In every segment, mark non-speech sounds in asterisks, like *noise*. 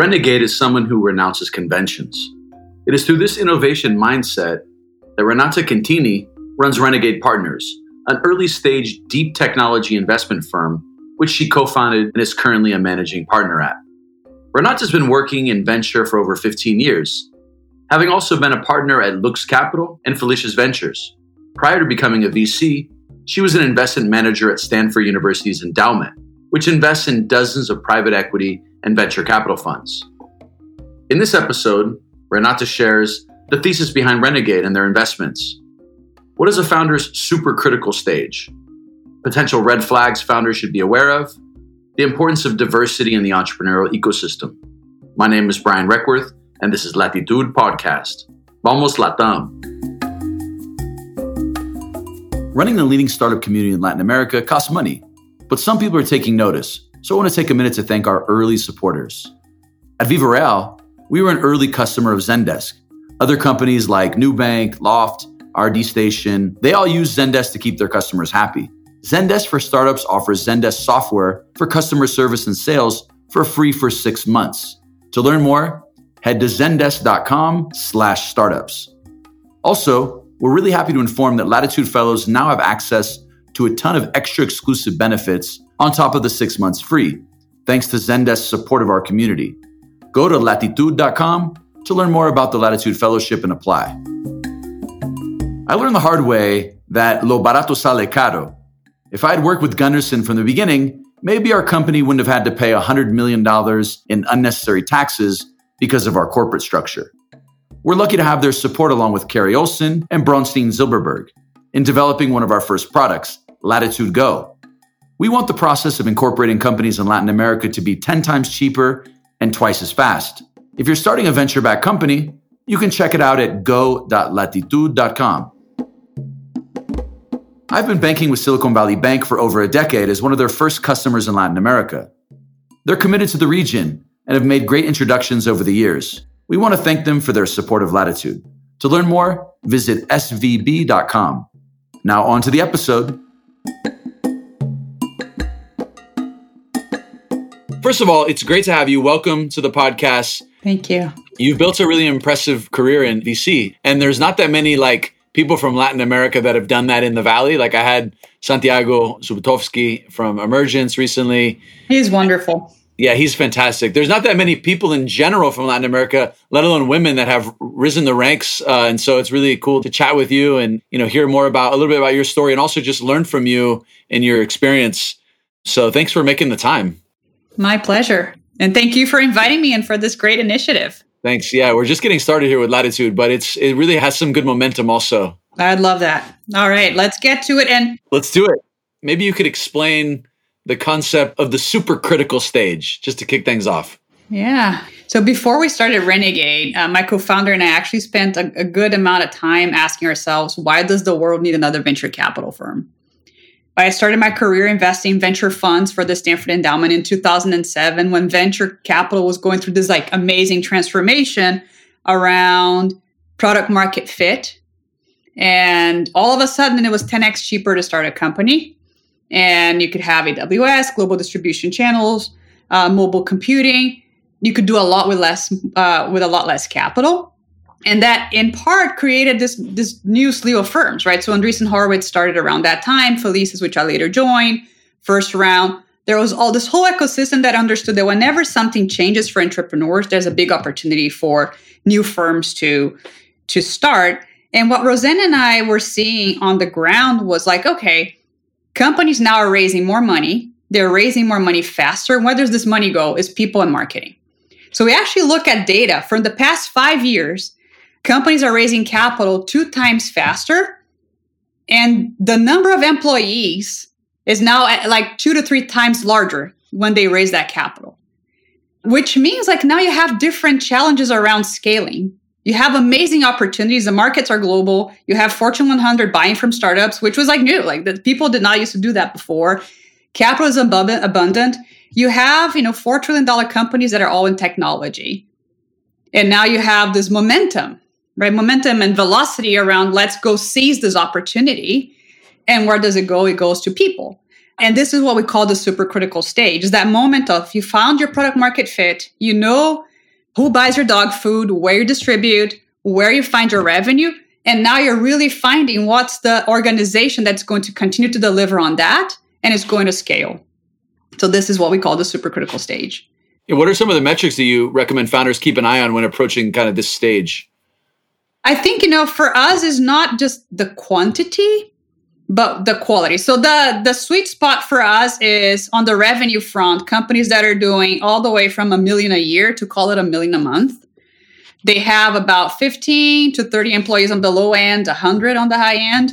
renegade is someone who renounces conventions. It is through this innovation mindset that Renata Quintini runs Renegade Partners, an early stage deep technology investment firm which she co founded and is currently a managing partner at. Renata's been working in venture for over 15 years, having also been a partner at Lux Capital and Felicis Ventures. Prior to becoming a VC, she was an investment manager at Stanford University's endowment, which invests in dozens of private equity and venture capital funds. In this episode, Renata shares the thesis behind Renegade and their investments. What is a founder's supercritical stage? Potential red flags founders should be aware of, the importance of diversity in the entrepreneurial ecosystem. My name is Brian Requarth, and this is Latitude Podcast. Vamos Latam. Running the leading startup community in Latin America costs money, but some people are taking notice. So I want to take a minute to thank our early supporters. At Viva Real, we were an early customer of Zendesk. Other companies like Nubank, Loft, RD Station, they all use Zendesk to keep their customers happy. Zendesk for Startups offers Zendesk software for customer service and sales for free for six months. To learn more, head to zendesk.com slash startups. Also, we're really happy to inform that Latitude Fellows now have access to a ton of extra exclusive benefits on top of the six months free, thanks to Zendesk's support of our community. Go to latitude.com to learn more about the Latitude Fellowship and apply. I learned the hard way that lo barato sale caro. If I had worked with Gunderson from the beginning, maybe our company wouldn't have had to pay $100 million in unnecessary taxes because of our corporate structure. We're lucky to have their support along with Carey Olsen and Bronstein Zilberberg in developing one of our first products, Latitude Go. We want the process of incorporating companies in Latin America to be 10 times cheaper and twice as fast. If you're starting a venture backed company, you can check it out at go.latitude.com. I've been banking with Silicon Valley Bank for over a decade as one of their first customers in Latin America. They're committed to the region and have made great introductions over the years. We want to thank them for their support of Latitude. To learn more, visit svb.com. Now, on to the episode. First of all, it's great to have you. Welcome to the podcast. Thank you. You've built a really impressive career in VC, and there's not that many like people from Latin America that have done that in the Valley. Like I had Santiago Subotovsky from Emergence recently. He's wonderful. Yeah, he's fantastic. There's not that many people in general from Latin America, let alone women, that have risen the ranks, uh, and so it's really cool to chat with you and you know hear more about a little bit about your story, and also just learn from you and your experience. So thanks for making the time. My pleasure. And thank you for inviting me and for this great initiative. Thanks. Yeah, we're just getting started here with Latitude, but it's it really has some good momentum also. I'd love that. All right, let's get to it and Let's do it. Maybe you could explain the concept of the supercritical stage just to kick things off. Yeah. So before we started Renegade, uh, my co-founder and I actually spent a, a good amount of time asking ourselves, why does the world need another venture capital firm? I started my career investing venture funds for the Stanford Endowment in 2007 when venture capital was going through this like amazing transformation around product market fit. And all of a sudden it was 10x cheaper to start a company. And you could have AWS, global distribution channels, uh, mobile computing. You could do a lot with less uh, with a lot less capital and that in part created this this new slew of firms, right? So Andreessen Horowitz started around that time, Felicis, which I later joined, first round. There was all this whole ecosystem that understood that whenever something changes for entrepreneurs, there's a big opportunity for new firms to to start. And what Roseanne and I were seeing on the ground was like, okay, companies now are raising more money. They're raising more money faster. And where does this money go? Is people and marketing. So we actually look at data from the past five years companies are raising capital two times faster and the number of employees is now uh, like two to three times larger when they raise that capital. Which means like now you have different challenges around scaling. You have amazing opportunities. The markets are global. You have fortune 100 buying from startups which was like new. Like the people did not used to do that before. Capital is abundant. You have you know four trillion dollar companies that are all in technology. And now you have this momentum right? Momentum and velocity around let's go seize this opportunity. And where does it go? It goes to people. And this is what we call the supercritical stage is that moment of you found your product market fit, you know who buys your dog food, where you distribute, where you find your revenue. And now you're really finding what's the organization that's going to continue to deliver on that and is going to scale. So this is what we call the supercritical stage. And what are some of the metrics that you recommend founders keep an eye on when approaching kind of this stage? I think, you know, for us is not just the quantity, but the quality. So the the sweet spot for us is on the revenue front, companies that are doing all the way from a million a year to call it a million a month. They have about 15 to 30 employees on the low end, 100 on the high end,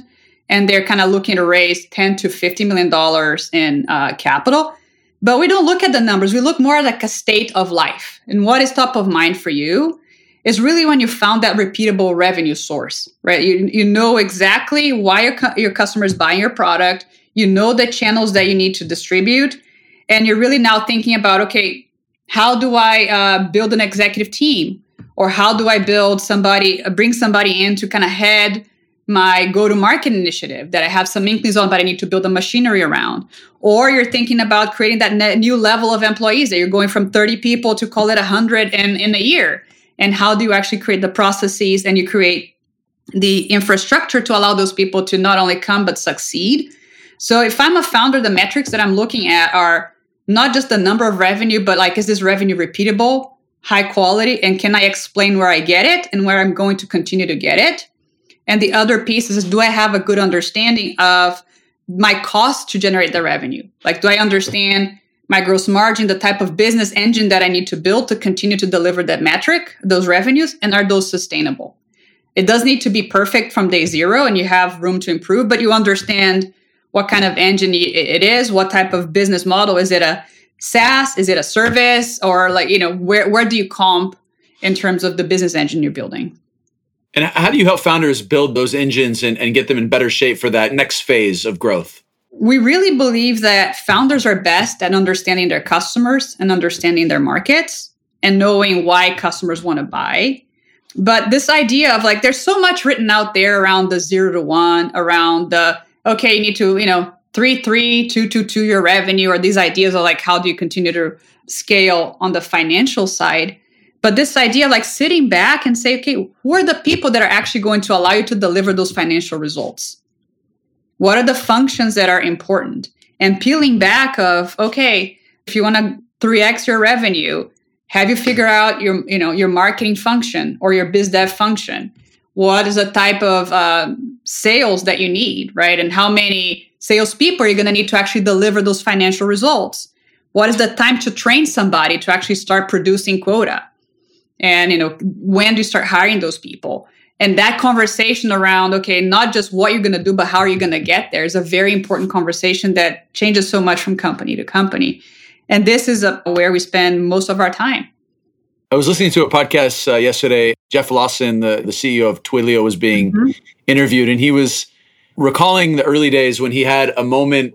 and they're kind of looking to raise 10 to 50 million dollars in uh, capital. But we don't look at the numbers. We look more like a state of life and what is top of mind for you is really when you found that repeatable revenue source, right? You, you know exactly why your, your customer is buying your product. You know the channels that you need to distribute. And you're really now thinking about, okay, how do I uh, build an executive team? Or how do I build somebody, uh, bring somebody in to kind of head my go to market initiative that I have some inklings on, but I need to build a machinery around. Or you're thinking about creating that new level of employees that you're going from 30 people to call it 100 in, in a year and how do you actually create the processes and you create the infrastructure to allow those people to not only come but succeed? So if i'm a founder the metrics that i'm looking at are not just the number of revenue but like is this revenue repeatable high quality and can i explain where i get it and where i'm going to continue to get it? And the other piece is do i have a good understanding of my cost to generate the revenue? Like do i understand my gross margin, the type of business engine that I need to build to continue to deliver that metric, those revenues, and are those sustainable? It does need to be perfect from day zero and you have room to improve, but you understand what kind of engine it is, what type of business model. Is it a SaaS? Is it a service? Or like, you know, where, where do you comp in terms of the business engine you're building? And how do you help founders build those engines and, and get them in better shape for that next phase of growth? We really believe that founders are best at understanding their customers and understanding their markets and knowing why customers want to buy. But this idea of like, there's so much written out there around the zero to one, around the, okay, you need to, you know, three, three, two, two, two your revenue, or these ideas of like, how do you continue to scale on the financial side? But this idea, like sitting back and say, okay, who are the people that are actually going to allow you to deliver those financial results? What are the functions that are important? And peeling back of, okay, if you want to 3x your revenue, have you figured out your, you know, your marketing function or your biz dev function? What is the type of uh, sales that you need, right? And how many salespeople are you going to need to actually deliver those financial results? What is the time to train somebody to actually start producing quota? And you know, when do you start hiring those people? And that conversation around okay not just what you're going to do but how are you going to get there is a very important conversation that changes so much from company to company and this is a, where we spend most of our time i was listening to a podcast uh, yesterday jeff lawson the, the ceo of twilio was being mm-hmm. interviewed and he was recalling the early days when he had a moment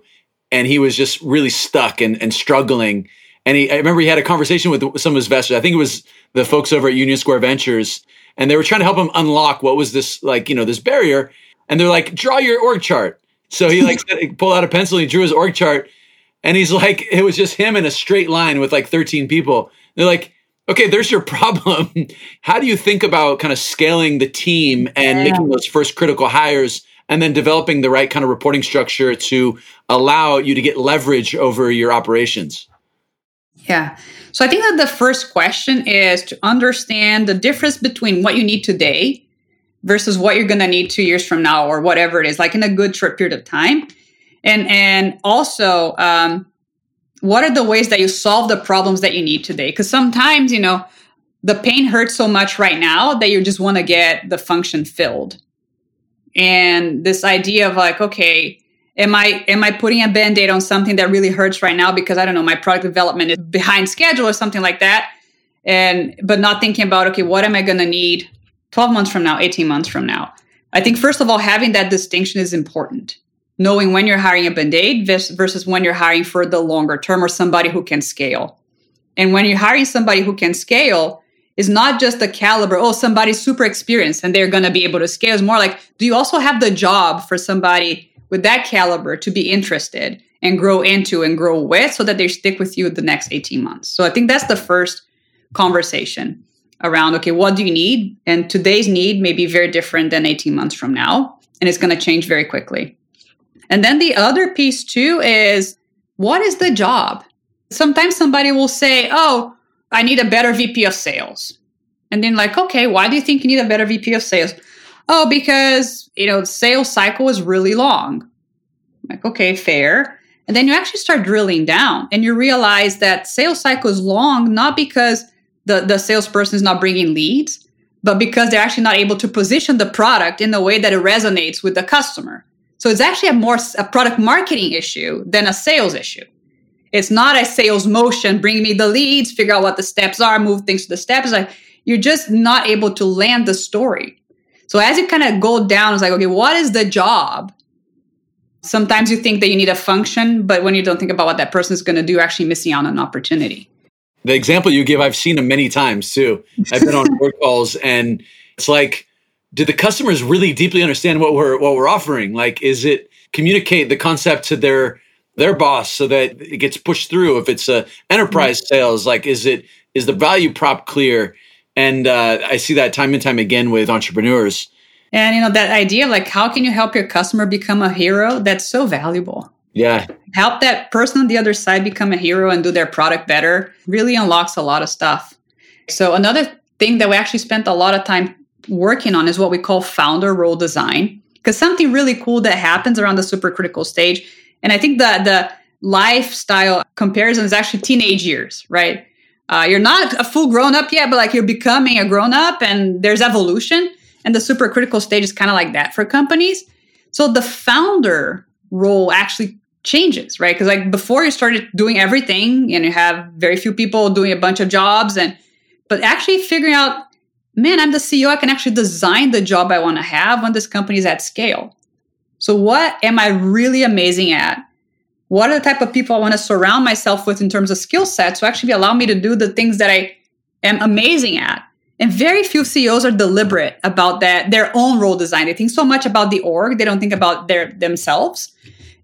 and he was just really stuck and, and struggling and he, I remember he had a conversation with some of his investors. I think it was the folks over at Union Square Ventures, and they were trying to help him unlock what was this like you know this barrier. And they're like draw your org chart. So he like *laughs* pulled out a pencil and he drew his org chart and he's like *laughs* it was just him in a straight line with like 13 people. They're like okay there's your *laughs* problem. How do you think about kind of scaling the team and yeah. making those first critical hires and then developing the right kind of reporting structure to allow you to get leverage over your operations yeah so I think that the first question is to understand the difference between what you need today versus what you're going to need 2 years from now or whatever it is like in a good short period of time. And and also um, what are the ways that you solve the problems that you need today because sometimes, you know, the pain hurts so much right now that you just want to get the function filled. And this idea of like okay, am i am i putting a band-aid on something that really hurts right now because i don't know my product development is behind schedule or something like that? And but not thinking about okay what am i going to need 12 months from now 18 months from now? I think first of all having that distinction is important. Knowing when you're hiring a band-aid versus when you're hiring for the longer term or somebody who can scale. And when you're hiring somebody who can scale is not just the caliber oh somebody's super experienced and they're going to be able to scale. It's more like do you also have the job for somebody with that caliber to be interested and grow into and grow with so that they stick with you the next 18 months. So I think that's the first conversation. around okay, what do you need? And today's need may be very different than 18 months from now, and it's going to change very quickly. And then the other piece too is what is the job? Sometimes somebody will say, Oh, I need a better VP of sales. And then, like, okay, why do you think you need a better VP of sales? Oh, because, you know, the sales cycle is really long. I'm like, okay, fair. And then you actually start drilling down and you realize that sales cycle is long, not because the, the salesperson is not bringing leads, but because they're actually not able to position the product in a way that it resonates with the customer. So it's actually a more a product marketing issue than a sales issue. It's not a sales motion, bring me the leads, figure out what the steps are, move things to the steps. Like you're just not able to land the story. So as you kind of go down, it's like, okay, what is the job? Sometimes you think that you need a function, but when you don't think about what that person is going to do, you're actually missing out on an opportunity. The example you give, I've seen them many times too. I've been on *laughs* board calls and it's like, do the customers really deeply understand what we're what we're offering? Like, is it communicate the concept to their their boss so that it gets pushed through if it's a enterprise mm-hmm. sales like is it is the value prop clear and uh, i see that time and time again with entrepreneurs. And you know that idea of like how can you help your customer become a hero? That's so valuable. Yeah. Help that person on the other side become a hero and do their product better really unlocks a lot of stuff. So another thing that we actually spent a lot of time working on is what we call founder role design because something really cool that happens around the supercritical stage and I think the the lifestyle comparison is actually teenage years, right? Uh, you're not a full grown up yet, but like you're becoming a grown up, and there's evolution. And the supercritical stage is kind of like that for companies. So the founder role actually changes, right? Because like before you started doing everything, and you have very few people doing a bunch of jobs, and but actually figuring out, man, I'm the CEO. I can actually design the job I want to have when this company is at scale. So, what am I really amazing at? What are the type of people I want to surround myself with in terms of skill sets to actually allow me to do the things that I am amazing at? And very few CEOs are deliberate about that, their own role design. They think so much about the org, they don't think about their themselves.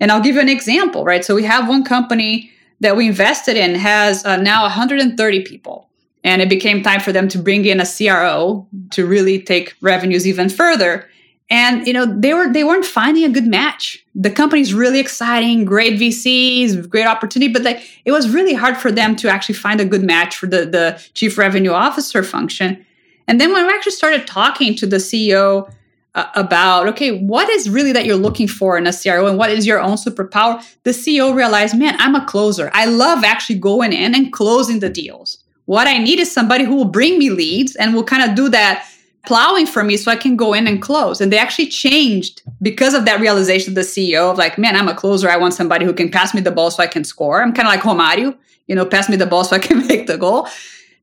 And I'll give you an example, right? So we have one company that we invested in has uh, now 130 people. And it became time for them to bring in a CRO to really take revenues even further and you know they were they weren't finding a good match. The company's really exciting great vcs great opportunity but like it was really hard for them to actually find a good match for the the chief revenue officer function. And then when we actually started talking to the ceo uh, about okay what is really that you're looking for in a cro and what is your own superpower the ceo realized man i'm a closer. I love actually going in and closing the deals. What i need is somebody who will bring me leads and will kind of do that plowing for me so I can go in and close. And they actually changed because of that realization of the CEO of like, man, I'm a closer. I want somebody who can pass me the ball so I can score. I'm kind of like Romario, you know, pass me the ball so I can *laughs* make the goal.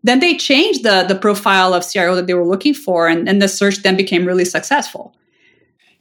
Then they changed the the profile of CRO that they were looking for, and, and the search then became really successful.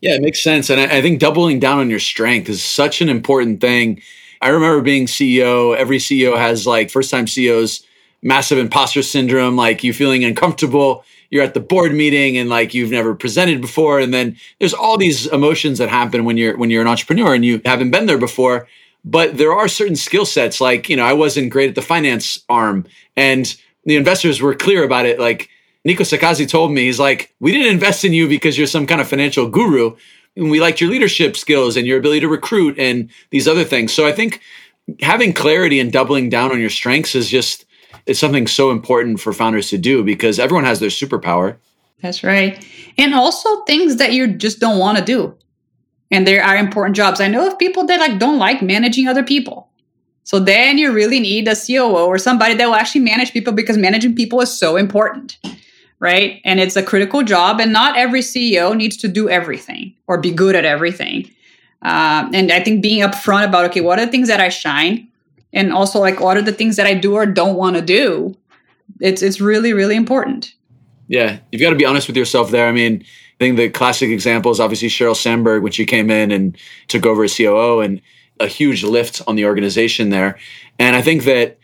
Yeah, it makes sense. And I, I think doubling down on your strength is such an important thing. I remember being CEO, every CEO has like first time CEOs, massive imposter syndrome, like you feeling uncomfortable you're at the board meeting and like you've never presented before. And then there's all these emotions that happen when you're when you're an entrepreneur and you haven't been there before. But there are certain skill sets like you know i wasn't great at the finance arm and the investors were clear about it. Like nico Szekasy told me he's like we didn't invest in you because you're some kind of financial guru. And we liked your leadership skills and your ability to recruit and these other things. So i think having clarity and doubling down on your strengths is just it's something so important for founders to do because everyone has their superpower. That's right. And also things that you just don't want to do. And there are important jobs. I know of people that like don't like managing other people. So then you really need a COO or somebody that will actually manage people because managing people is so important. Right. And it's a critical job. And not every CEO needs to do everything or be good at everything. Uh, and I think being upfront about, okay, what are the things that I shine? And also like what are the things that I do or don't want to do. It's it's really really important. Yeah, you've got to be honest with yourself there. I mean, I think the classic example is obviously Sheryl Sandberg when she came in and took over as COO and a huge lift on the organization there. And I think that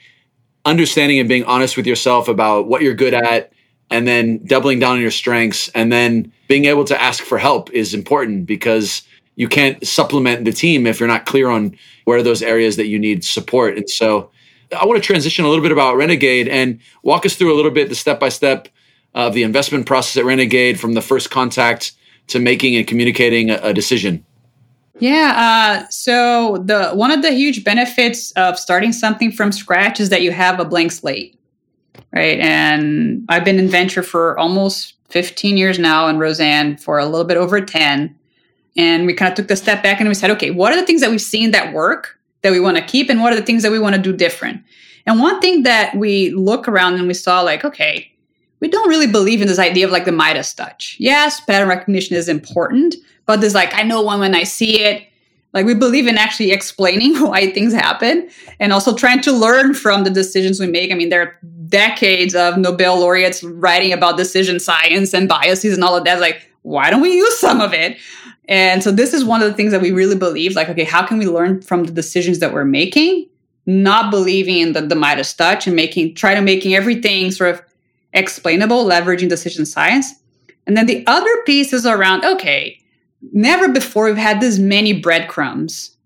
understanding and being honest with yourself about what you're good at and then doubling down on your strengths and then being able to ask for help is important because you can't supplement the team if you're not clear on where are those areas that you need support. And so I want to transition a little bit about Renegade and walk us through a little bit the step by step of the investment process at Renegade from the first contact to making and communicating a, a decision? Yeah. Uh, so the one of the huge benefits of starting something from scratch is that you have a blank slate, right? And I've been in venture for almost 15 years now, and Roseanne for a little bit over 10. And we kind of took the step back and we said, okay, what are the things that we've seen that work that we want to keep, and what are the things that we want to do different? And one thing that we look around and we saw, like, okay, we don't really believe in this idea of like the Midas touch. Yes, pattern recognition is important, but there's like, I know one when I see it. Like, we believe in actually explaining *laughs* why things happen and also trying to learn from the decisions we make. I mean, there are decades of Nobel laureates writing about decision science and biases and all of that. Like, why don't we use some of it? And so, this is one of the things that we really believe like, okay, how can we learn from the decisions that we're making? Not believing in the, the Midas touch and making, try to making everything sort of explainable, leveraging decision science. And then the other piece is around okay, never before we've had this many breadcrumbs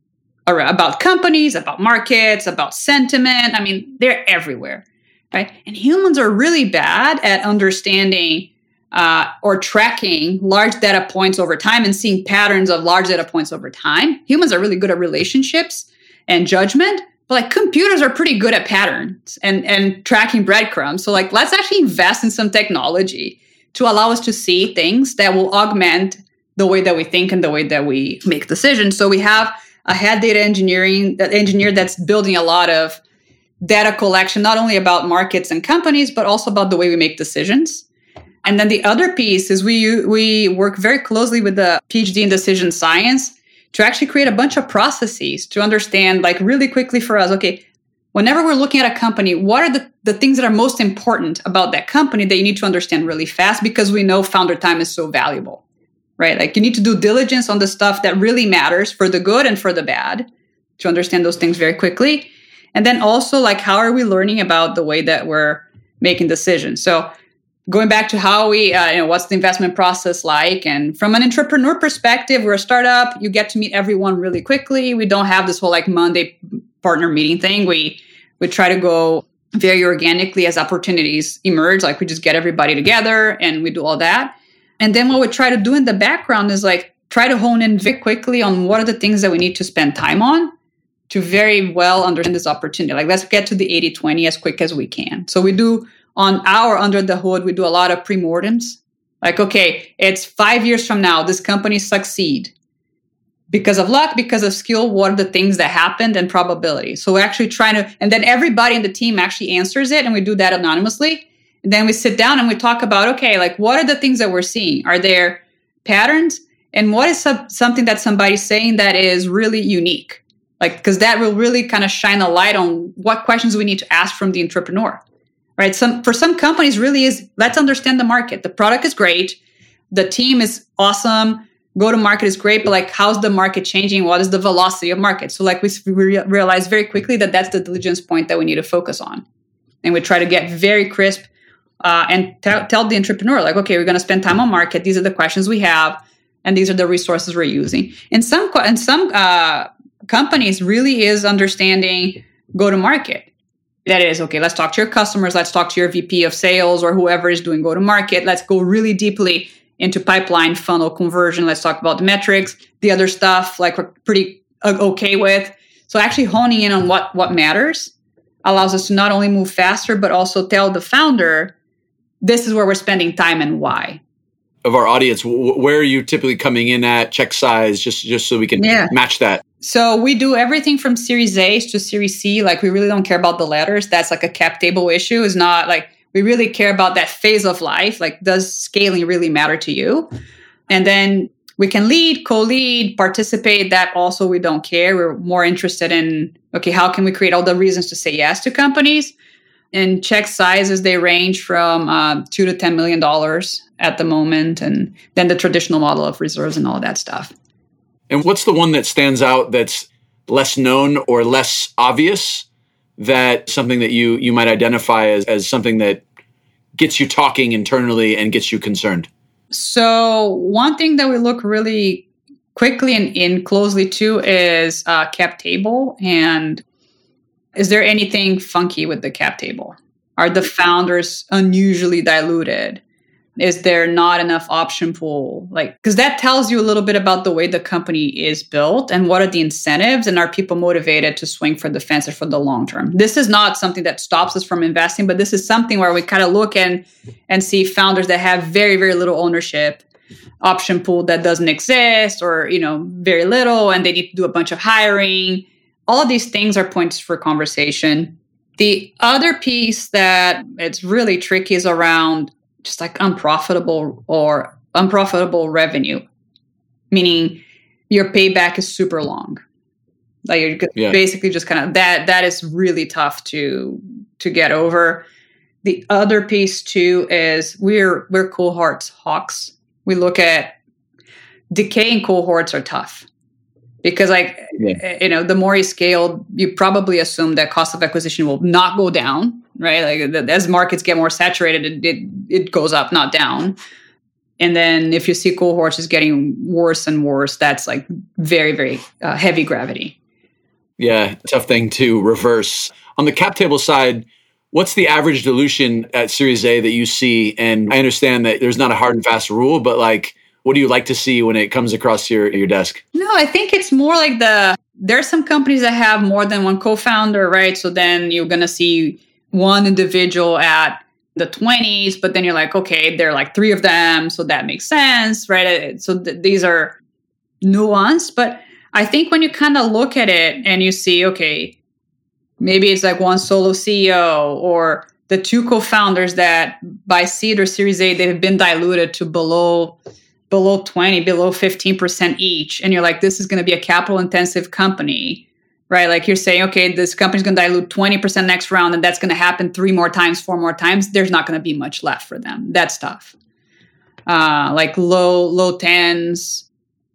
about companies, about markets, about sentiment. I mean, they're everywhere, right? And humans are really bad at understanding uh, or tracking large data points over time and seeing patterns of large data points over time. Humans are really good at relationships and judgment, but like computers are pretty good at patterns and and tracking breadcrumbs. So like let's actually invest in some technology to allow us to see things that will augment the way that we think and the way that we make decisions. So we have a head data engineering that engineer that's building a lot of data collection not only about markets and companies but also about the way we make decisions and then the other piece is we we work very closely with the phd in decision science to actually create a bunch of processes to understand, like really quickly for us, okay, whenever we're looking at a company, what are the, the things that are most important about that company that you need to understand really fast because we know founder time is so valuable, right? Like you need to do diligence on the stuff that really matters for the good and for the bad to understand those things very quickly. And then also, like, how are we learning about the way that we're making decisions? So, going back to how we, uh, you know, what's the investment process like? And from an entrepreneur perspective, we're a startup. You get to meet everyone really quickly. We don't have this whole like Monday partner meeting thing. We we try to go very organically as opportunities emerge. Like we just get everybody together and we do all that. And then what we try to do in the background is like try to hone in very quickly on what are the things that we need to spend time on to very well understand this opportunity. Like let's get to the 80 20 as quick as we can. So we do on our under the hood, we do a lot of premortems. Like, okay, it's five years from now, this company succeed because of luck, because of skill. What are the things that happened and probability? So we're actually trying to, and then everybody in the team actually answers it, and we do that anonymously. And then we sit down and we talk about, okay, like what are the things that we're seeing? Are there patterns? And what is some, something that somebody's saying that is really unique? Like, because that will really kind of shine a light on what questions we need to ask from the entrepreneur right? Some for some companies really is let's understand the market. The product is great, the team is awesome, go to market is great, but like how's the market changing? What is the velocity of market? So like we, we realize very quickly that that's the diligence point that we need to focus on, and we try to get very crisp uh, and t- tell the entrepreneur like, okay, we're going to spend time on market. These are the questions we have, and these are the resources we're using. And some in some uh, companies, really is understanding go to market that is okay let's talk to your customers let's talk to your vp of sales or whoever is doing go to market let's go really deeply into pipeline funnel conversion. Let's talk about the metrics the other stuff like we're pretty uh, okay with. So actually honing in on what what matters allows us to not only move faster but also tell the founder this is where we're spending time and why. Of our audience where are you typically coming in at? Check size just just so we can yeah. match that so we do everything from Series A to Series C. Like we really don't care about the letters. That's like a cap table issue. Is not like we really care about that phase of life. Like does scaling really matter to you? And then we can lead, co-lead, participate. That also we don't care. We're more interested in okay, how can we create all the reasons to say yes to companies? And check sizes they range from uh, two to ten million dollars at the moment, and then the traditional model of reserves and all that stuff. And what's the one that stands out that's less known or less obvious that something that you you might identify as, as something that gets you talking internally and gets you concerned? So one thing that we look really quickly and in closely to is uh, cap table. And is there anything funky with the cap table? Are the founders unusually diluted? Is there not enough option pool? Like because that tells you a little bit about the way the company is built and what are the incentives and are people motivated to swing for the fence or for the long term. This is not something that stops us from investing but this is something where we kind of look and and see founders that have very very little ownership option pool that doesn't exist or you know very little and they need to do a bunch of hiring. All these things are points for conversation. The other piece that it's really tricky is around just like unprofitable or unprofitable revenue, meaning your payback is super long. Like you're yeah. basically just kind of that that is really tough to to get over. The other piece too is we're we're cohorts hawks. We look at decaying cohorts are tough because like yeah. You know the more you scale you probably assume that cost of acquisition will not go down right? Like as markets get more saturated it, it, it goes up not down. And then if you see cohorts is getting worse and worse that's like very very uh, heavy gravity. Yeah tough thing to reverse. On the cap table side what's the average dilution at series a that you see? And i understand that there's not a hard and fast rule but like what do you like to see when it comes across your your desk? No, I think it's more like the there's some companies that have more than one co-founder, right? So then you're gonna see one individual at the 20s, but then you're like, okay, there are like three of them, so that makes sense, right? Uh, so th- these are nuanced, but I think when you kind of look at it and you see, okay, maybe it's like one solo CEO or the two co-founders that by seed or series A they've been diluted to below below 20, below 15% each, and you're like, this is going to be a capital intensive company, right? Like you're saying, okay, this company's going to dilute 20% next round, and that's going to happen three more times, four more times. There's not going to be much left for them. That's tough. Uh, like low, low tens,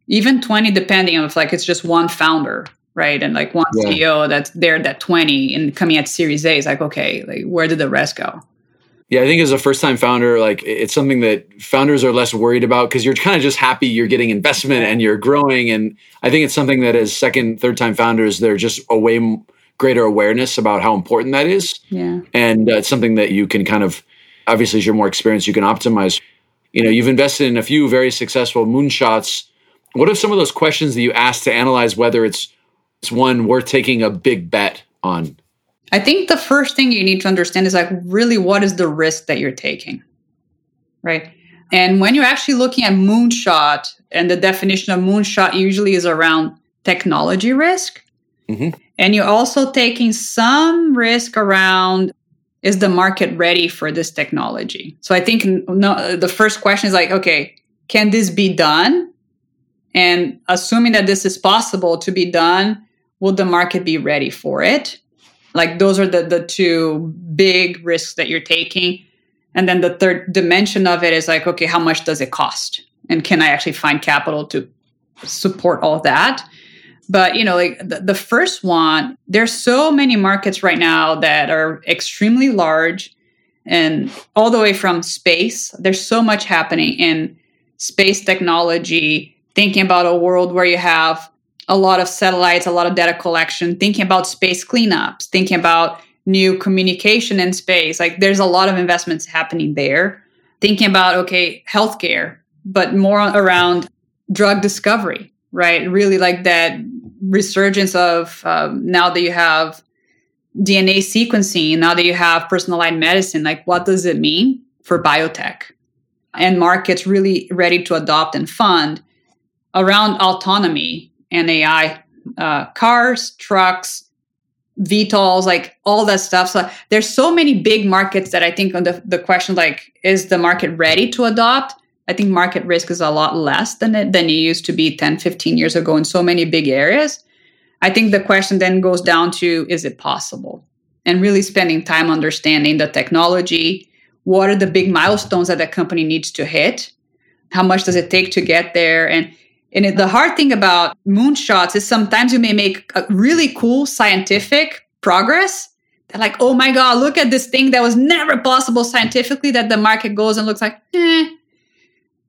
even 20, depending on if like it's just one founder, right? And like one yeah. CEO that's there that 20 and coming at series A is like, okay, like where did the rest go? Yeah, I think as a first time founder, like it's something that founders are less worried about because you're kind of just happy you're getting investment and you're growing. And I think it's something that as second, third time founders, they're just a way greater awareness about how important that is. Yeah. And uh, it's something that you can kind of, obviously, as you're more experienced, you can optimize. You know, you've invested in a few very successful moonshots. What are some of those questions that you ask to analyze whether it's, it's one worth taking a big bet on? I think the first thing you need to understand is like really what is the risk that you're taking, right? And when you're actually looking at moonshot, and the definition of moonshot usually is around technology risk, mm-hmm. and you're also taking some risk around is the market ready for this technology? So I think no, the first question is like, okay, can this be done? And assuming that this is possible to be done, will the market be ready for it? Like those are the the two big risks that you're taking. And then the third dimension of it is like, okay, how much does it cost? And can I actually find capital to support all that? But you know, like the, the first one, there's so many markets right now that are extremely large and all the way from space. There's so much happening in space technology, thinking about a world where you have a lot of satellites, a lot of data collection, thinking about space cleanups, thinking about new communication in space. Like there's a lot of investments happening there. Thinking about, okay, healthcare, but more around drug discovery, right? Really like that resurgence of um, now that you have DNA sequencing, now that you have personalized medicine, like what does it mean for biotech? And markets really ready to adopt and fund around autonomy and AI, uh, cars, trucks, VTOLs, like all that stuff. So there's so many big markets that I think on the, the question like, is the market ready to adopt? I think market risk is a lot less than it than it used to be 10, 15 years ago in so many big areas. I think the question then goes down to is it possible? And really spending time understanding the technology. What are the big milestones that a company needs to hit? How much does it take to get there? And and the hard thing about moonshots is sometimes you may make a really cool scientific progress. They're like, oh my God, look at this thing that was never possible scientifically that the market goes and looks like, eh.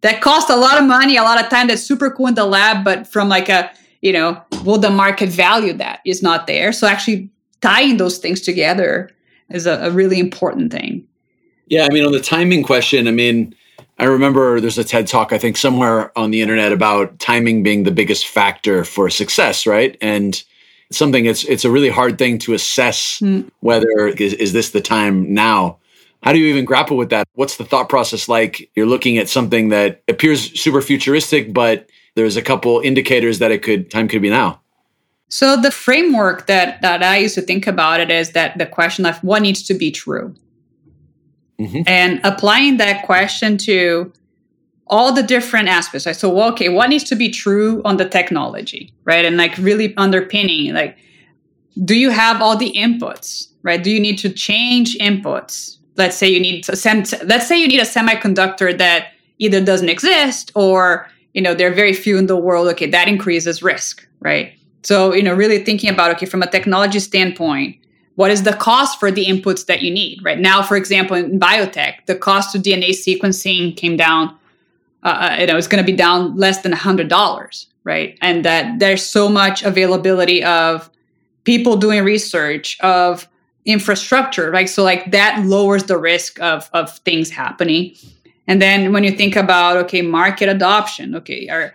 That cost a lot of money, a lot of time. That's super cool in the lab, but from like a, you know, will the market value that is not there. So actually tying those things together is a, a really important thing. Yeah. I mean, on the timing question, I mean, I remember there's a TED talk, I think, somewhere on the internet about timing being the biggest factor for success, right? And something it's it's a really hard thing to assess mm. whether is, is this the time now. How do you even grapple with that? What's the thought process like? You're looking at something that appears super futuristic, but there's a couple indicators that it could time could be now. So the framework that that I used to think about it is that the question of what needs to be true. Mm-hmm. And applying that question to all the different aspects. Right? So, well, okay, what needs to be true on the technology, right? And like really underpinning, like, do you have all the inputs, right? Do you need to change inputs? Let's say you need to send, let's say you need a semiconductor that either doesn't exist or, you know, there are very few in the world. Okay, that increases risk, right? So, you know, really thinking about, okay, from a technology standpoint, what is the cost for the inputs that you need right? Now for example in biotech the cost of dna sequencing came down uh, uh you know it's going to be down less than $100 right? And that there's so much availability of people doing research of infrastructure right? So like that lowers the risk of of things happening. And then when you think about okay market adoption okay are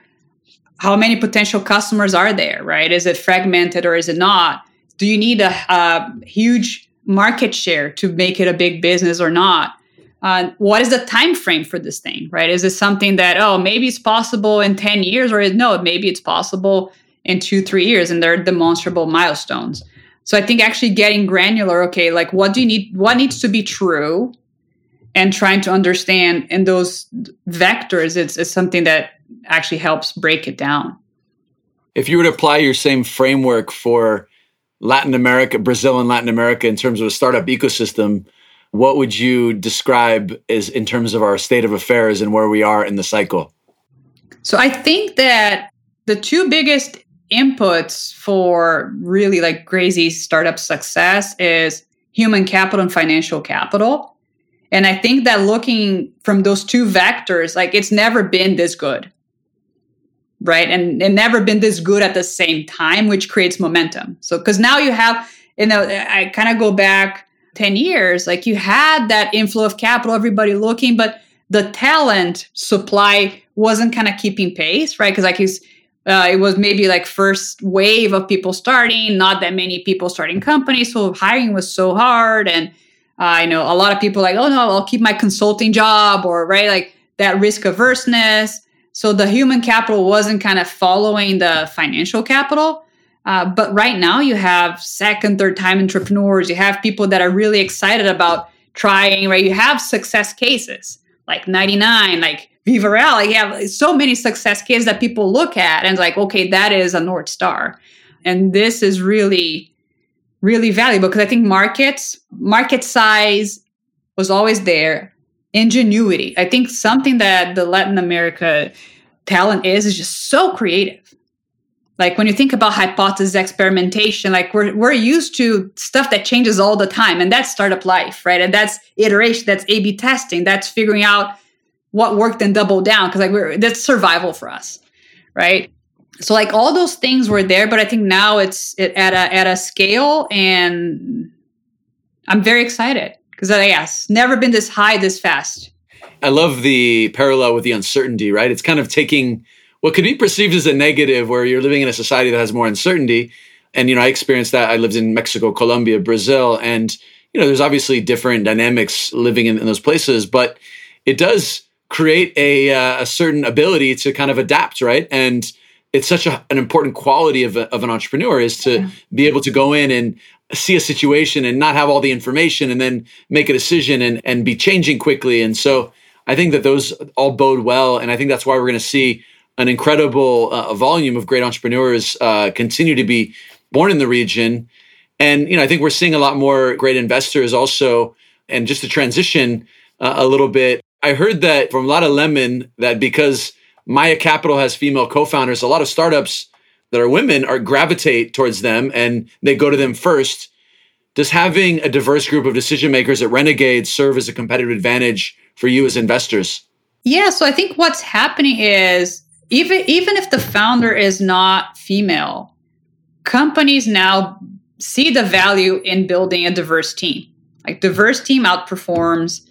how many potential customers are there right? Is it fragmented or is it not do you need a, a huge market share to make it a big business or not? Uh, what is the time frame for this thing right? Is it something that oh maybe it's possible in 10 years or no maybe it's possible in two three years and they're demonstrable milestones. So i think actually getting granular okay like what do you need what needs to be true and trying to understand in those vectors it's, it's something that actually helps break it down. If you were to apply your same framework for Latin America, Brazil and Latin America in terms of a startup ecosystem, what would you describe as in terms of our state of affairs and where we are in the cycle? So I think that the two biggest inputs for really like crazy startup success is human capital and financial capital. And I think that looking from those two vectors, like it's never been this good right? And, and never been this good at the same time, which creates momentum. So, because now you have, you know, I kind of go back 10 years, like you had that inflow of capital, everybody looking, but the talent supply wasn't kind of keeping pace, right? Because like he's, uh, it was maybe like first wave of people starting, not that many people starting companies, so hiring was so hard, and uh, I know a lot of people like, oh no, I'll keep my consulting job, or right, like that risk averseness. So the human capital wasn't kind of following the financial capital. Uh, but right now, you have second, third time entrepreneurs. You have people that are really excited about trying, right? You have success cases like 99, like Viva Real. Like you have so many success cases that people look at and like, okay, that is a North Star. And this is really, really valuable because I think markets, market size was always there ingenuity. I think something that the Latin America talent is is just so creative. Like when you think about hypothesis experimentation, like we're we're used to stuff that changes all the time, and that's startup life, right? And that's iteration, that's A/B testing, that's figuring out what worked and double down because like we're that's survival for us, right? So like all those things were there, but I think now it's it, at a at a scale, and I'm very excited because yes, never been this high this fast. I love the parallel with the uncertainty, right? It's kind of taking what could be perceived as a negative where you're living in a society that has more uncertainty. And, you know, I experienced that. I lived in Mexico, Colombia, Brazil, and, you know, there's obviously different dynamics living in, in those places, but it does create a, uh, a certain ability to kind of adapt, right? And it's such a, an important quality of, a, of an entrepreneur is to yeah. be able to go in and see a situation and not have all the information and then make a decision and, and be changing quickly. And so I think that those all bode well. And I think that's why we're going to see an incredible uh, volume of great entrepreneurs uh, continue to be born in the region. And, you know, I think we're seeing a lot more great investors also. And just to transition uh, a little bit, I heard that from Lara Lemann that because Maya Capital has female co-founders, a lot of startups that are women are gravitate towards them and they go to them first. Does having a diverse group of decision makers at Renegade serve as a competitive advantage for you as investors? Yeah, so I think what's happening is even even if the founder is not female, companies now see the value in building a diverse team. Like diverse team outperforms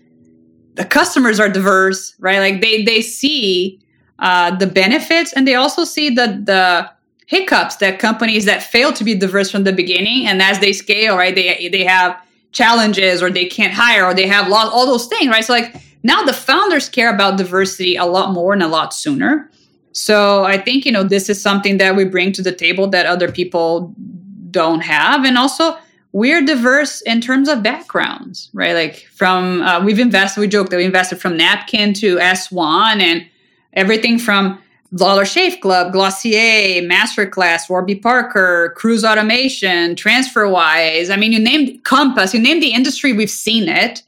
the customers are diverse, right? Like they they see uh, the benefits and they also see the the hiccups that companies that fail to be diverse from the beginning and as they scale, right? They they have challenges or they can't hire or they have lost all those things, right? So like now the founders care about diversity a lot more and a lot sooner. So I think you know this is something that we bring to the table that other people don't have, and also we're diverse in terms of backgrounds, right? Like from uh, we've invested, we joke that we invested from Napkin to S1 and everything from Dollar Shave Club, Glossier, Masterclass, Warby Parker, Cruise Automation, TransferWise. I mean, you named Compass, you named the industry, we've seen it.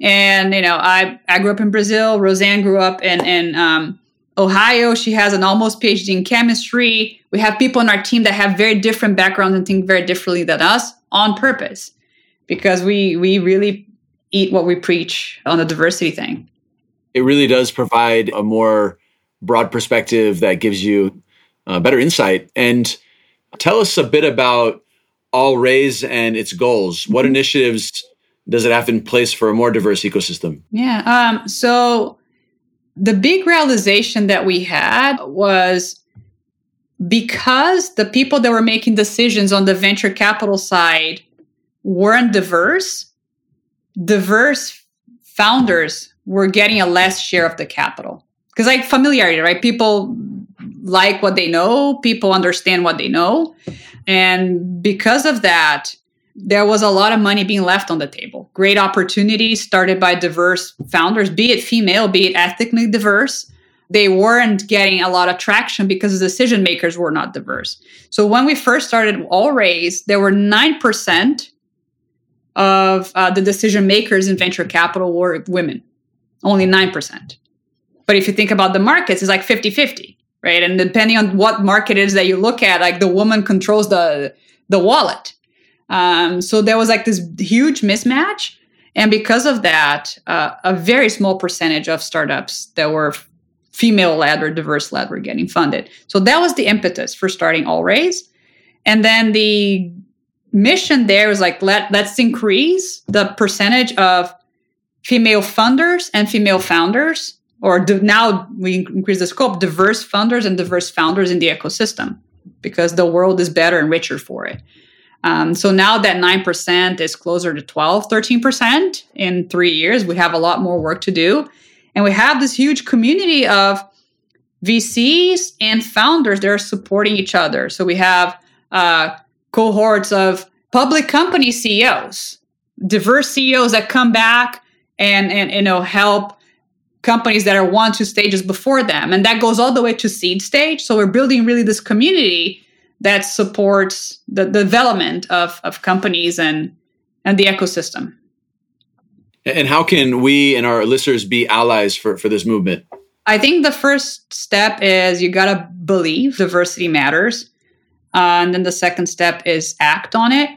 And you know, I I grew up in Brazil. Roseanne grew up in in um, Ohio. She has an almost PhD in chemistry. We have people in our team that have very different backgrounds and think very differently than us on purpose because we we really eat what we preach on the diversity thing. It really does provide a more broad perspective that gives you uh, better insight. And tell us a bit about All Raise and its goals. What mm-hmm. initiatives does it have in place for a more diverse ecosystem? Yeah. Um, so the big realization that we had was because the people that were making decisions on the venture capital side weren't diverse, diverse founders were getting a less share of the capital. Because, like familiarity, right? People like what they know, people understand what they know. And because of that, there was a lot of money being left on the table. Great opportunities started by diverse founders, be it female, be it ethnically diverse they weren't getting a lot of traction because the decision makers were not diverse. So when we first started All Raise, there were 9% of uh, the decision makers in venture capital were women, only 9%. But if you think about the markets, it's like 50 50, right? And depending on what market it is that you look at, like the woman controls the, the wallet. Um, so there was like this huge mismatch. And because of that, uh, a very small percentage of startups that were female led or diverse led were getting funded. So that was the impetus for starting All Raise. And then the mission there was like let let's increase the percentage of female funders and female founders or do, now we increase the scope diverse funders and diverse founders in the ecosystem because the world is better and richer for it um, so now that 9% is closer to 12 13% in three years we have a lot more work to do and we have this huge community of VCs and founders that are supporting each other. So we have uh, cohorts of public company CEOs, diverse CEOs that come back and, and you know help companies that are one two stages before them, and that goes all the way to seed stage. So we're building really this community that supports the, the development of, of companies and and the ecosystem. And how can we and our listeners be allies for, for this movement? I think the first step is you got to believe diversity matters. Uh, and then the second step is act on it.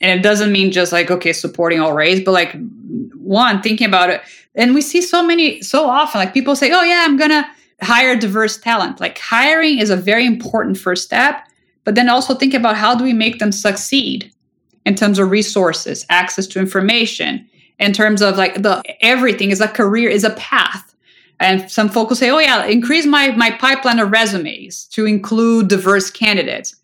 And it doesn't mean just like, okay, supporting All Raise, but like one, thinking about it. And we see so many, so often, like people say, oh, yeah, I'm going to hire diverse talent. Like hiring is a very important first step. But then also think about how do we make them succeed in terms of resources, access to information, in terms of like the everything is a career is a path and some folks will say oh yeah increase my my pipeline of resumes to include diverse candidates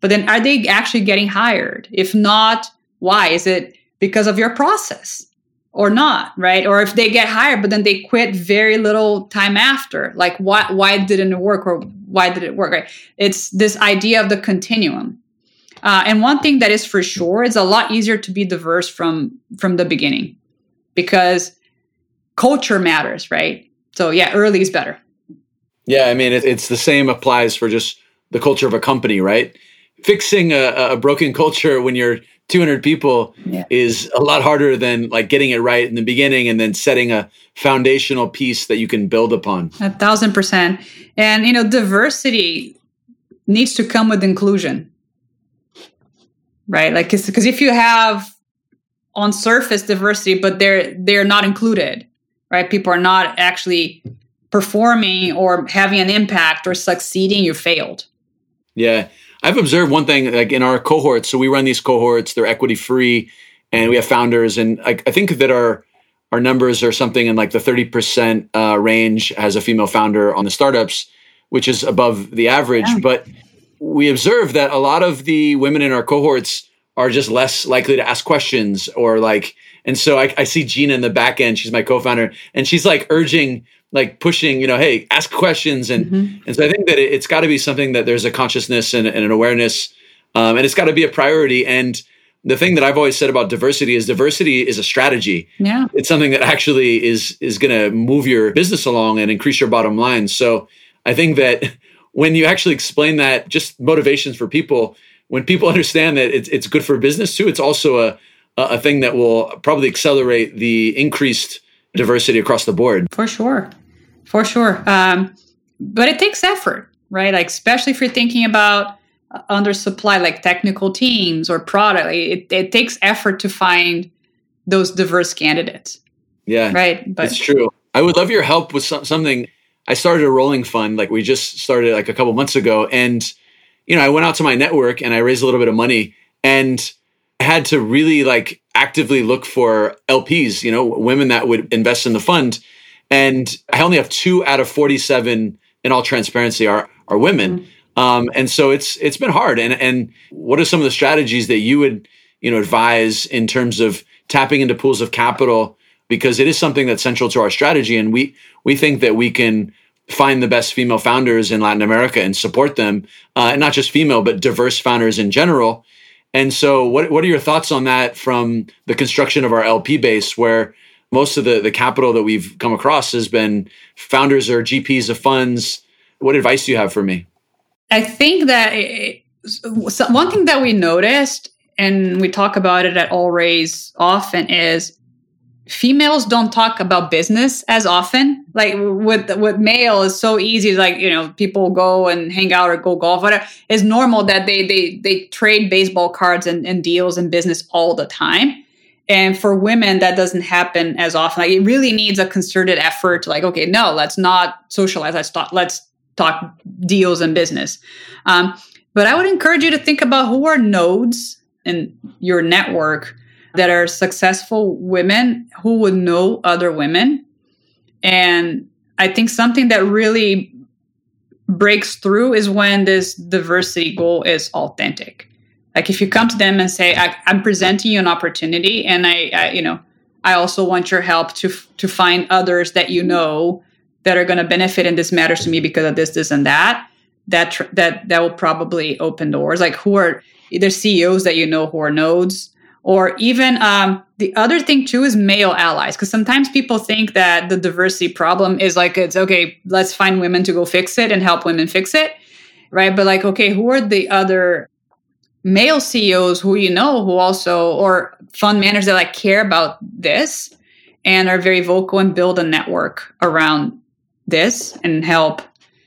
but then are they actually getting hired if not why is it because of your process or not right or if they get hired but then they quit very little time after like why why didn't it work or why did it work right it's this idea of the continuum uh, and one thing that is for sure it's a lot easier to be diverse from from the beginning because culture matters, right? So yeah, early is better. Yeah, I mean, it, it's the same applies for just the culture of a company, right? Fixing a, a broken culture when you're 200 people yeah. is a lot harder than like getting it right in the beginning and then setting a foundational piece that you can build upon. A thousand percent. And, you know, diversity needs to come with inclusion, right? Like, because if you have on surface diversity, but they're they're not included, right? People are not actually performing or having an impact or succeeding. You failed. Yeah, I've observed one thing like in our cohorts. So we run these cohorts; they're equity free, and we have founders. And I, I think that our our numbers are something in like the 30% uh, range as a female founder on the startups, which is above the average. Yeah. But we observe that a lot of the women in our cohorts are just less likely to ask questions or like, and so I, I see Gina in the back end. She's my co-founder, and she's like urging, like pushing, you know, hey, ask questions, and mm-hmm. and so I think that it, has got to be something that there's a consciousness and, and an awareness, um, and it's got to be a priority. And the thing that I've always said about diversity is diversity is a strategy. Yeah. It's something that actually is is going to move your business along and increase your bottom line. So I think that *laughs* when you actually explain that just motivations for people, when people *laughs* understand that it's it's good for business too, it's also a a thing that will probably accelerate the increased diversity across the board. For sure. For sure. Um, but it takes effort, right? Like especially if you're thinking about under supply like technical teams or product it, it takes effort to find those diverse candidates. Yeah right? But it's true. I would love your help with some, something. I started a rolling fund like we just started like a couple months ago and you know i went out to my network and i raised a little bit of money and i had to really like actively look for lps you know women that would invest in the fund and i only have two out of 47 in all transparency are are women mm-hmm um, and so it's it's been hard. And and what are some of the strategies that you would you know advise in terms of tapping into pools of capital because it is something that's central to our strategy, and we we think that we can find the best female founders in Latin America and support them, uh, and not just female but diverse founders in general. And so, what what are your thoughts on that from the construction of our LP base, where most of the the capital that we've come across has been founders or GPs of funds? What advice do you have for me? I think that eh, eh, it, one thing that we noticed, and we talk about it at All Raise often, is females don't talk about business as often. Like with with male, is so easy. Like you know, people go and hang out or go golf. Whatever. It's normal that they they they trade baseball cards and, and deals and business all the time. And for women, that doesn't happen as often. Like it really needs a concerted effort. To like, okay, no, let's not socialize. Let's talk. Let's talk deals and business. Um, but I would encourage you to think about who are nodes in your network that are successful women who would know other women. And I think something that really breaks through is when this diversity goal is authentic. Like if you come to them and say, I, am presenting you an opportunity, and I, I, you know, I also want your help to to find others that you know that are going to benefit and this matters to me because of this this and that that tr- that that will probably open doors. Like who are either ceos that you know who are nodes or even um, the other thing too is male allies because sometimes people think that the diversity problem is like it's okay let's find women to go fix it and help women fix it right? But like okay who are the other male ceos who you know who also or fund managers that like care about this and are very vocal and build a network around this and help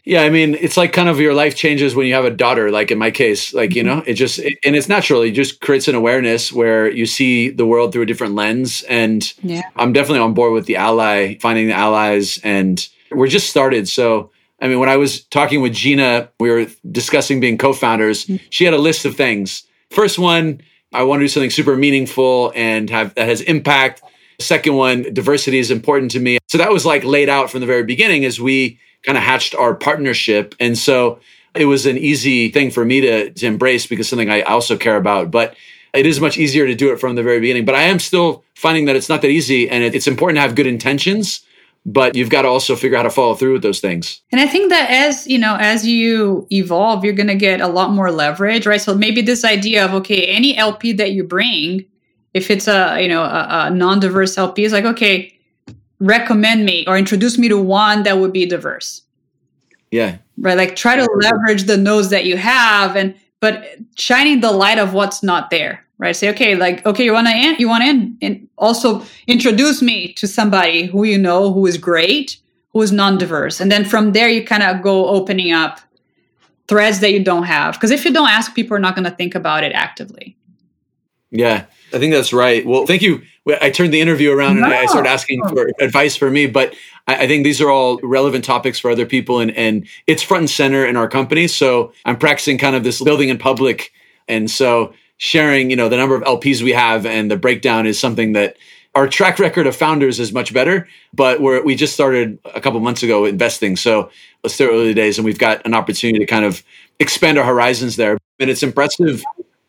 yeah i mean it's like kind of your life changes when you have a daughter like in my case like you mm-hmm. know it just it, and it's natural it just creates an awareness where you see the world through a different lens and yeah. i'm definitely on board with the ally finding the allies and we're just started so i mean when i was talking with gina we were discussing being co-founders mm-hmm. she had a list of things first one i want to do something super meaningful and have that has impact Second one, diversity is important to me. So that was like laid out from the very beginning as we kind of hatched our partnership. And so it was an easy thing for me to, to embrace because something I also care about. But it is much easier to do it from the very beginning. But I am still finding that it's not that easy and it's important to have good intentions but you've got to also figure out how to follow through with those things. And I think that as you know, as you evolve, you're going to get a lot more leverage, right? So maybe this idea of okay, any LP that you bring if it's a you know a, a non-diverse LP, is like okay, recommend me or introduce me to one that would be diverse. Yeah. Right. Like try to leverage the nodes that you have and but shining the light of what's not there. Right. Say, okay, like, okay, you wanna in, you wanna in, and also introduce me to somebody who you know who is great, who is non-diverse. And then from there you kind of go opening up threads that you don't have. Because if you don't ask, people are not gonna think about it actively. Yeah. I think that's right. Well, thank you. I turned the interview around and I started asking for advice for me, but I think these are all relevant topics for other people and, and it's front and center in our company. So I'm practicing kind of this building in public. And so sharing, you know, the number of LPs we have and the breakdown is something that our track record of founders is much better, but we're, we just started a couple months ago investing. So it's still early days and we've got an opportunity to kind of expand our horizons there. And it's impressive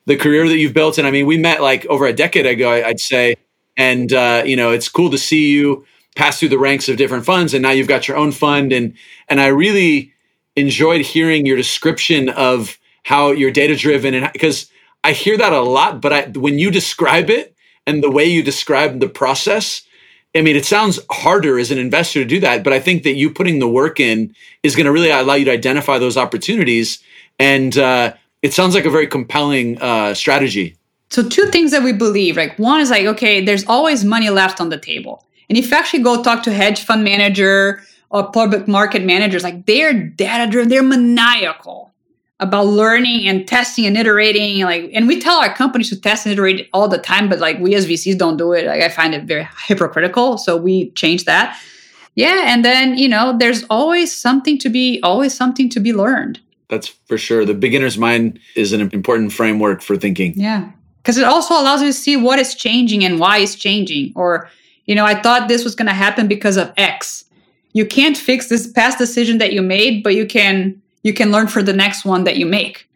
the career that you've built. And I mean, we met like over a decade ago, I'd say. And, uh, you know, it's cool to see you pass through the ranks of different funds. And now you've got your own fund. And, and I really enjoyed hearing your description of how you're data driven. And because I hear that a lot, but I, when you describe it and the way you describe the process, I mean, it sounds harder as an investor to do that, but I think that you putting the work in is going to really allow you to identify those opportunities. And uh, it sounds like a very compelling uh, strategy. So, two things that we believe, like one is like, okay, there's always money left on the table. And if you actually go talk to hedge fund manager or public market managers, like they're data driven, they're maniacal about learning and testing and iterating like and we tell our companies to test and iterate all the time but like we as vcs don't do it. Like i find it very hypocritical so we change that. Yeah and then you know there's always something to be always something to be learned. That's for sure. The beginner's mind is an important framework for thinking. Yeah because it also allows you to see what is changing and why it's changing. Or you know i thought this was going to happen because of x. You can't fix this past decision that you made but you can you can learn for the next one that you make.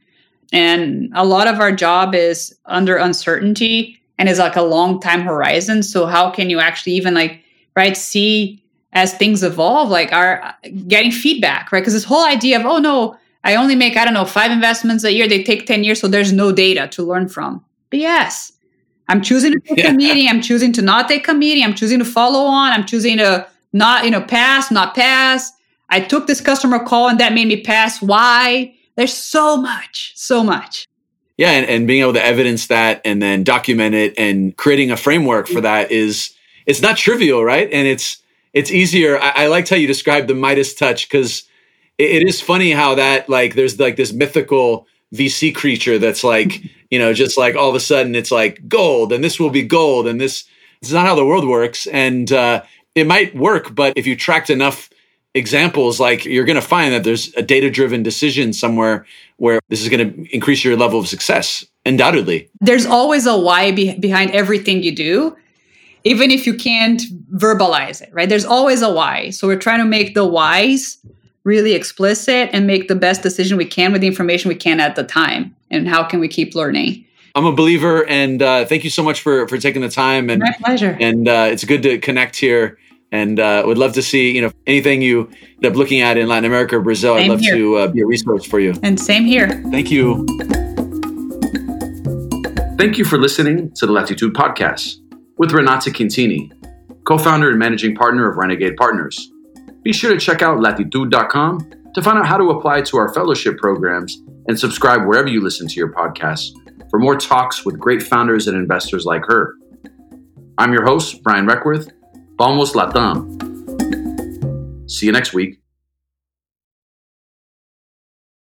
And a lot of our job is under uncertainty and is like a long time horizon. So how can you actually even like right see as things evolve, like are getting feedback, right? Because this whole idea of oh no, I only make I don't know five investments a year. They take ten years, so there's no data to learn from. But yes, I'm choosing to take yeah. a meeting. I'm choosing to not take a meeting. I'm choosing to follow on. I'm choosing to not you know pass, not pass. I took this customer call and that made me pass. Why? There's so much, so much. Yeah, and, and being able to evidence that and then document it and creating a framework for that is it's not trivial, right? And it's it's easier. I, I liked how you described the Midas touch because it, it is funny how that like there's like this mythical VC creature that's like, *laughs* you know, just like all of a sudden it's like gold and this will be gold and this, this is not how the world works. And uh, it might work, but if you tracked enough examples like you're going to find that there's a data driven decision somewhere where this is going to increase your level of success undoubtedly. There's always a why be- behind everything you do even if you can't verbalize it right? There's always a why. So we're trying to make the whys really explicit and make the best decision we can with the information we can at the time. And how can we keep learning? I'm a believer, and uh, thank you so much for for taking the time. And my pleasure. And uh, it's good to connect here and uh, would love to see you know anything you end up looking at in Latin America or Brazil. Same I'd love here. to uh, be a resource for you. And same here. Thank you. Thank you for listening to the Latitud Podcast with Renata Quintini, co-founder and managing partner of Renegade Partners. Be sure to check out latitud.com to find out how to apply to our fellowship programs and subscribe wherever you listen to your podcasts for more talks with great founders and investors like her. I'm your host, Brian Requarth Vamos Latam. See you next week.